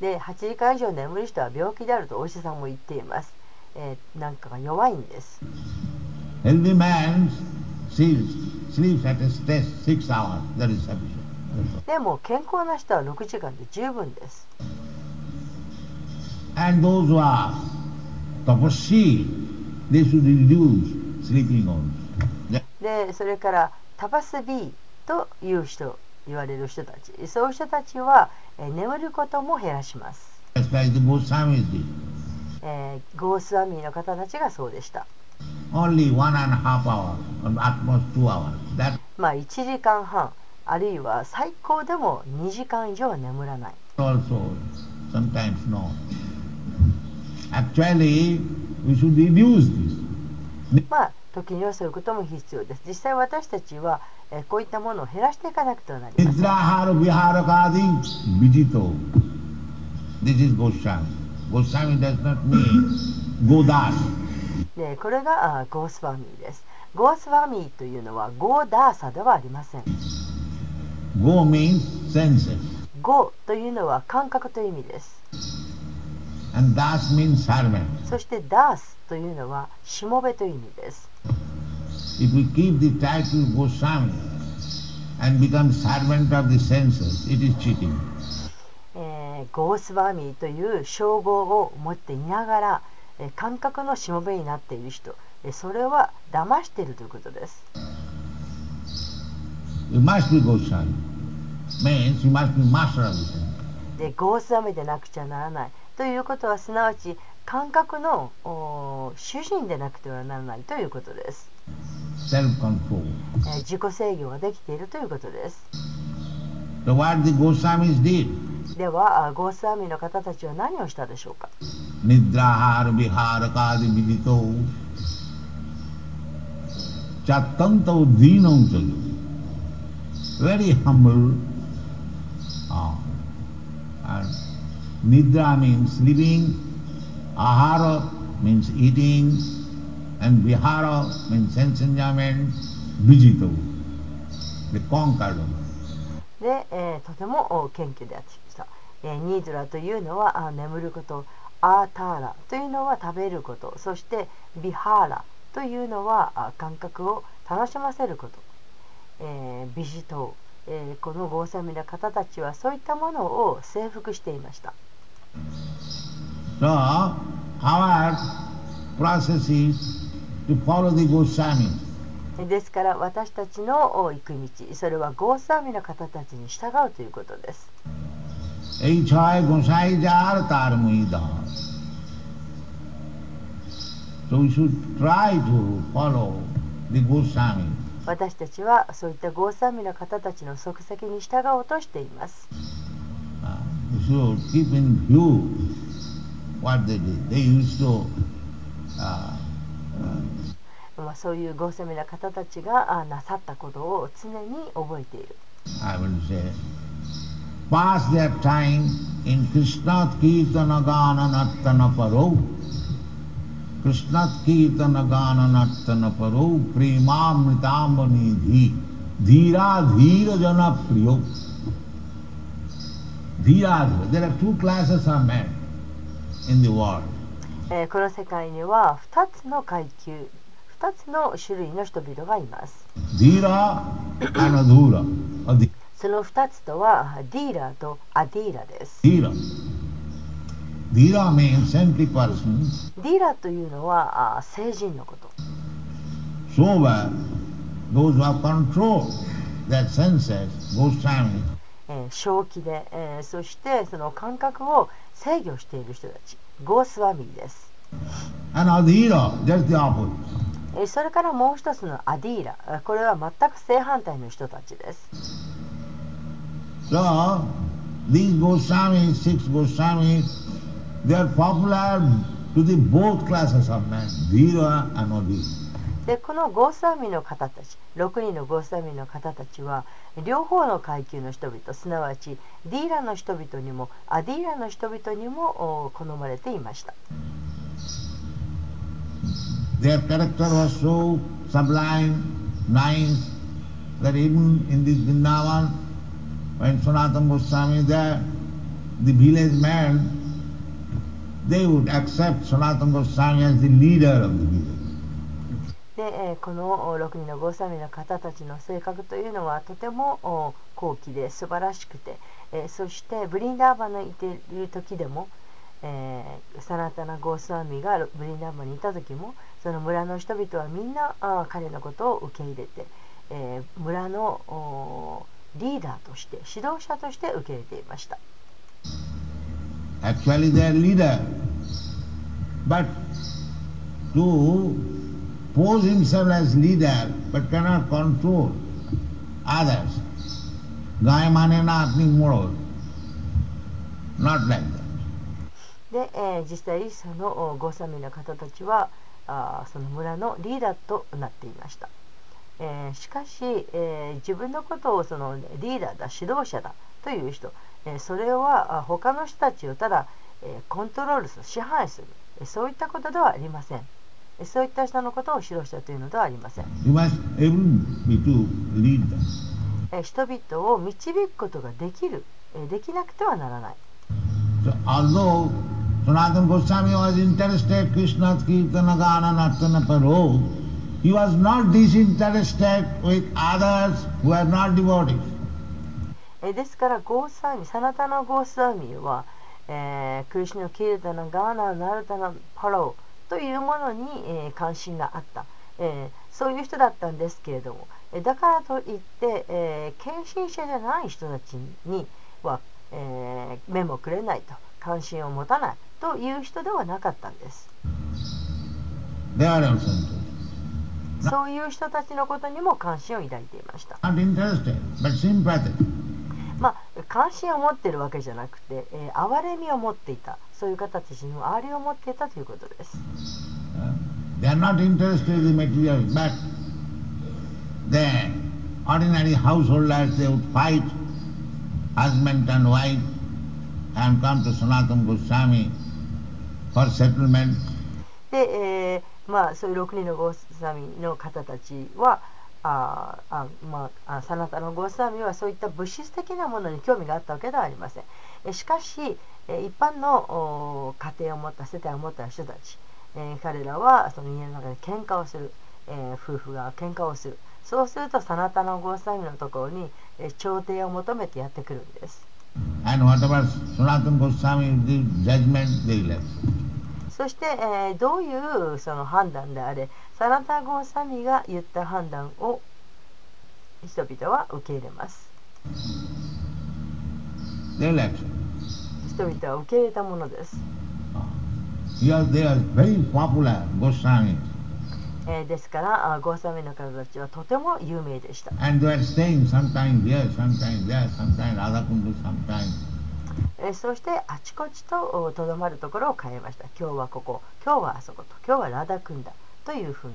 で8時間以上眠る人は病気であるとお医者さんも言っています、え、なんかが弱いんです。でも健康な人は6時間で十分です。で、それから、タパスビーという人。言われる人たち、そういう人たちは、え、眠ることも減らします。え、ゴースワミーの方たちがそうでした。まあ1時間半、あるいは最高でも2時間以上眠らない。まあ時にはそういうことも必要です。実際私たちは、えーこういったものを減らしていかなくてはなりません Nidrahara viharakadi vijito. This is Goswami. Goswami does not mean Godas. でこれがあゴースワミーですゴースワミーというのはゴーダーサではありません Go means senses. 語というのは感覚という意味です And das means servant. そしてダースというのはしもべという意味です If we keep the title Goswami and become servant of the senses, it is cheating. ゴースバーミーという称号を持っていながら感覚のしもべになっている人それは騙しているということです。でゴースバーミーでなくちゃならないということはすなわち感覚の主人でなくてはならないということです。自己制御ができているということです。So what the Goswamis did, ではあゴースワミーの方たちは何をしたでしょうか Nidrahar Viharakadi Vidito Chatanto Dinam Chalu. Very humble. Ah. And Nidra means sleeping, Ahara means eating, and Vihara means sense enjoyment, Vijito. They conquered them. で、えーとてもお謙虚であってきた、えーニードラというのはあ眠ること。アーターラというのは食べること。そしてビハーラというのはあ感覚を楽しませること、えービジトウ、えーこのゴーサミの方たちはそういったものを征服していました。So, our process ですから私たちの行く道それはゴーサーミの方たちに従うということです。私たちはそういったゴーサーミの方たちの足跡に従おうとしています。Uh, まあ、そういうゴーサミな方たちがあなさったことを常に覚えている I will say, pass their time in Krishna Kirtana Gana Nattana Paro. Krishna Kirtana Gana Nattana Paro. Premamritamani Dhi. Dhira Dhira Jana Priyo. Dhira. There are two classes of men in the world. えーこの世界には2つの階級2つの種類の人々がいます。ディーラーアナドーラその2つとはディーラーとアディーラです。ディーラーディーラーというのは成人のこと。そうは、those who are controlled, 正気で、そしてその感覚を制御している人たち、ゴースワミです。And ディーラ just the ットえーそれからもう一つのアディーラ。えーこれは全く正反対の人たちです。So, these Goswamis, six Goswamis, they are popular to the both classes of men, Dhira and Adhira. でこのゴースワミの方たち6人のゴースワミの方たちは両方の階級の人々すなわちディーラの人々にもアディーラの人々にもお好まれていました Their character was so sublime, nice, that even in this Vrindavan, when Sanatana Goswami is there, the village men, they would accept Sanatana Goswami as the leader of the village. で、えーこの6人のゴースワミの方たちの性格というのはとても高貴で素晴らしくて、えーそしてブリンダーバンにいている時でも、えーサナタナ・ゴースワミがブリンダーバンにいた時もその村の人々はみんなあー彼のことを受け入れて、えー村のおリーダーとして指導者として受け入れていました。Actually they are leader. But to pose himself as leader but cannot control others. Gaya mane na apni moro. Not like that. で、えー実際そのおゴーサミの方たちはあーその村のリーダーとなっていました、えーしかし、えー自分のことをそのリーダーだ指導者だという人、えーそれはあ他の人たちをただ、えーコントロールする支配するえーそういったことではありません。えーそういった人のことを指導者というのではありません、人々を導くことができる、えーできなくてはならない。So, although Sanatana Goswami was interested Krishna's Kirtana Gana Nartana Paro, he was not disinterested with others who are not devotees. えですからゴーサーミサナタナゴーサーミは、えークリシュナ・キルタナ・ガーナ・ナルタナ・パローというものに、えー関心があった、えーそういう人だったんですけれどもえーだからといって、えー献身者じゃない人たちには、えー目もくれないと関心を持たないという人ではなかったんです。They are also interested. そういう人たちのことにも関心を抱いていました。まあ、関心を持っているわけじゃなくて、えー哀れみを持っていたそういう方たちにも哀れを持っていたということです。Uh, husband and wife, and come to Sanatana Goswami for settlement. で、えーまあ、そういう6人のゴーサミの方たちはああ、まあ、あサナタのゴーサミはそういった物質的なものに興味があったわけではありません。えしかし、え一般の家庭を持った世帯を持った人たち、えー彼らはその家の中で喧嘩をする、えー夫婦が喧嘩をするそうするとサナタナゴーサミのところに調停を求めてやってくるんです。そして、え、どういうその判断であれサナタゴーサミが言った判断を人々は受け入れます。人々は受け入れたものです。えー、ですから、ゴーサミの方たちはとても有名でした。そして、あちこちととどまるところを変えました。今日はここ、今日はあそこと、今日はラダクンダというふうに。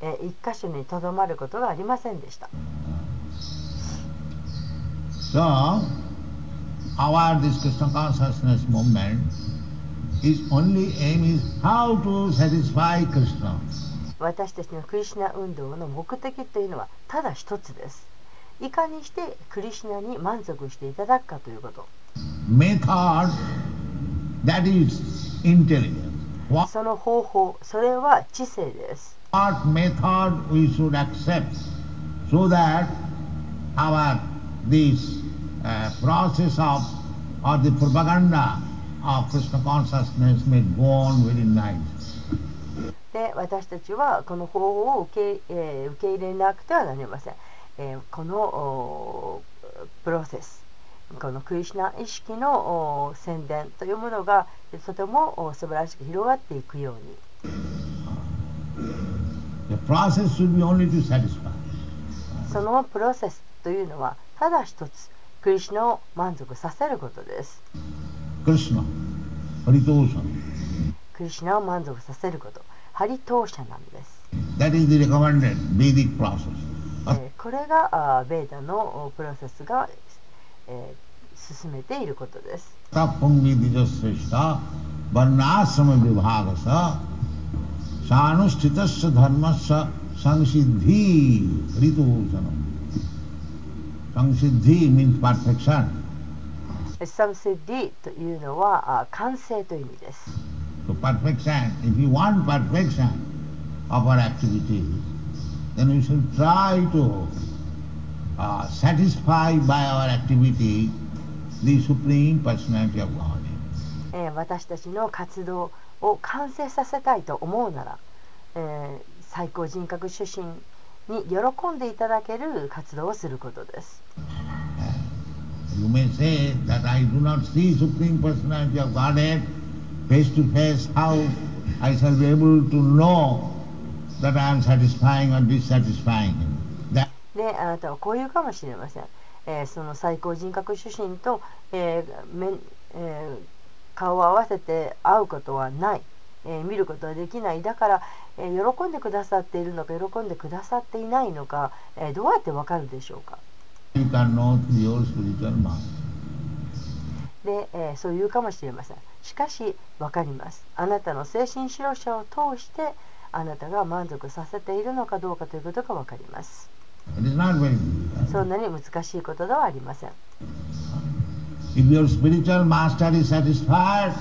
えー、一箇所にとどまることがありませんでした。So, our discussion consciousness movement 私たちのクリシナ運動の目的というのはただ一つです。いかにしてクリシナに満足していただくかということ。その方法、それは知性です。で、私たちはこの方法を受け,、えー受け入れなくてはなりません。えーこのおプロセス、このクリシュナ意識のお宣伝というものがとてもお素晴らしく広がっていくように。The process should be only to satisfy. そのプロセスというのはただ一つクリシュナを満足させることです。クリスナ、ハリトーシャン。クリシナを満足させること、ハリトーシャなんです。That is the recommended Vedic process. これが、ベーダのプロセスが、えー、進めていることです。サンシッディ means perfection. サムセディというのは完成という意味です。私たちの活動を完成させたいと思うなら、えー、最高人格出身に喜んでいただける活動をすることです。You may say that I do not see Supreme Personality of Godhead face to face, how I shall be able to know that I am satisfying or dissatisfying him. That であなたはこう言うかもしれません、えーその最高人格主神と、えー面えー顔を合わせて会うことはない、えー見ることはできないだから、えー喜んでくださっているのか喜んでくださっていないのか、えーどうやってわかるでしょうか you can know through your spiritual mind. で、えーそう言うかもしれませんしかし分かりますあなたの精神指導者を通してあなたが満足させているのかどうかということが分かります.そんなに難しいことではありません If your spiritual master is satisfied,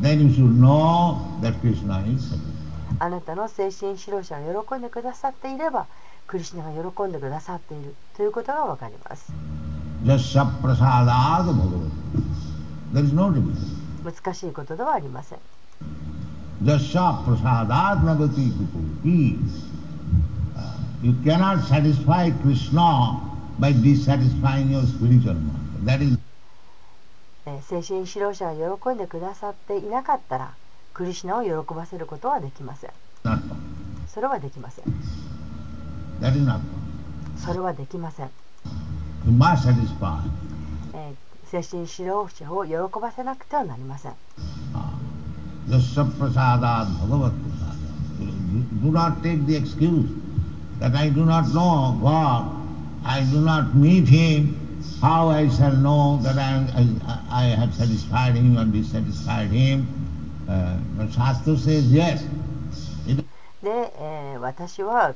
then you should know that Krishna is satisfied. あなたの精神指導者が喜んでくださっていればクリシナが喜んでくださっているということがわかります。難しいことではありません。精神指導者が喜んでくださっていなかったら、クリシナを喜ばせることはできません。それはできません。That is not possible. それはできません、 You must satisfy. えー精神指導者を喜ばせなくてはなりません Jasya prasadad bhagavat prasadad. Do do not take the excuse that I do not know God, I do not meet Him, how I shall know that I, am- I, I have satisfied Him or dissatisfied Him. Uh, but Shastra says yes. It, で、えー私は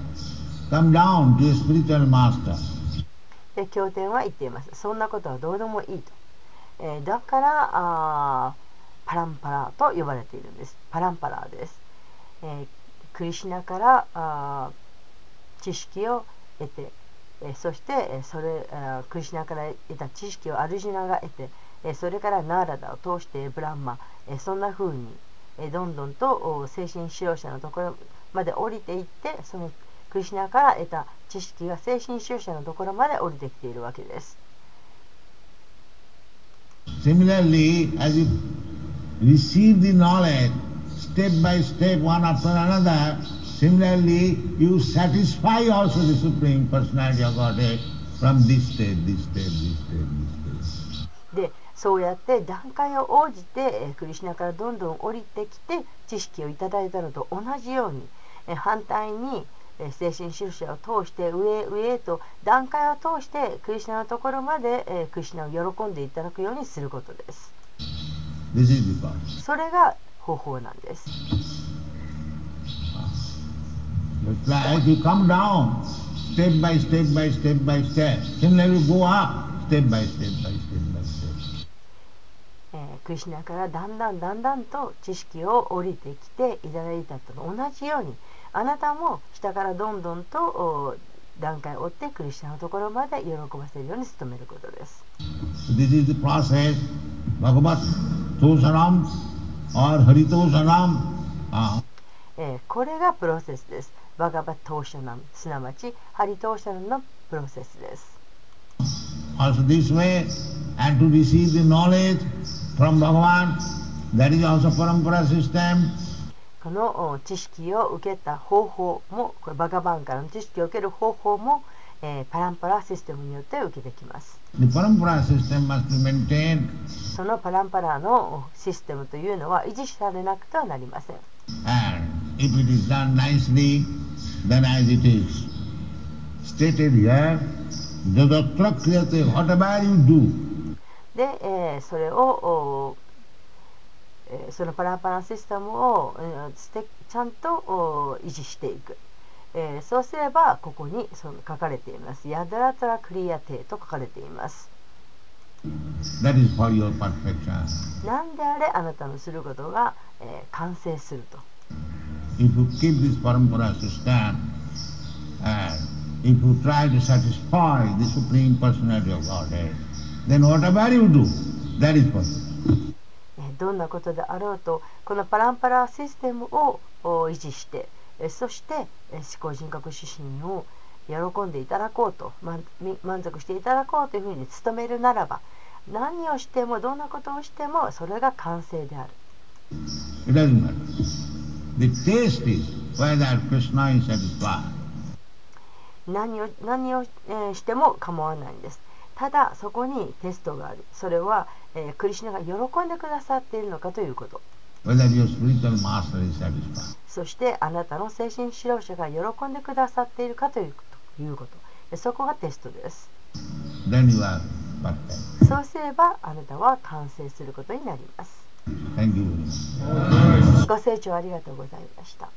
経典は言っています。そんなことはどうでもいいと、えーだからあパランパラと呼ばれているんです。パランパラです、えークリシナからあ知識を得て、えーそして、えそれあクリシナから得た知識をアルジナが得て、えそれからナーラダを通してブランマ、えそんな風に、えどんどんと精神指導者のところまで降りていってそのクリシナから得た知識が精神指導者のところまで降りてきているわけです。Similarly, as you receive the knowledge step by step, one after another, similarly, you satisfy also the Supreme Personality of Godhead from this state, this state, this state, this state. でそうやって段階を応じて、えークリシュナからどんどん降りてきて知識をいただいたのと同じように、えー反対に、えー精神修正を通して上へ上へと段階を通してクリシナのところまでクリシナを喜んでいただくようにすることですそれが方法なんですクリシナからだんだんだんだんと知識を降りてきていただいたと同じようにあなたも下からどんどんと段階を追ってクリスチャンのところまで喜ばせるように努めることです。This is the process Bhagavat Tosaram or Hari Tosaram.、Uh. えー、これがプロセスです。バガバトーシャナム、すなわちハリトーシャナムのプロセ。Also this way, and to この知識を受けた方法もこれバカバンからの知識を受ける方法も、えー、パランパラシステムによって受けてきます。そのパランパラのシステムというのは維持されなくてはなりません。で、えー、それをえーそのパランパラシステムを、えーしてちゃんとお維持していく、えーそうすればここにその書かれています。ヤダラタラクリアテと書かれています。that is for your perfection. なんであれあなたのすることが、えー完成すると。If you keep this parampara system, and if you try to satisfy the Supreme Personality of Godhead, then whatever you do, that is possible. えーどんなことであろうとこのパランパラシステムをお維持してえーそしてえー思考人格指針を喜んでいただこうと満足していただこうというふうに努めるならば何をしてもどんなことをしてもそれが完成である It doesn't matter. The taste is whether Krishna is satisfied. 何を何を、えーしても構わないんですただそこにテストがあるそれは、えークリシュナが喜んでくださっているのかということ.そしてあなたの精神指導者が喜んでくださっているかということそこがテストです.そうすればあなたは完成することになります.ご清聴ありがとうございました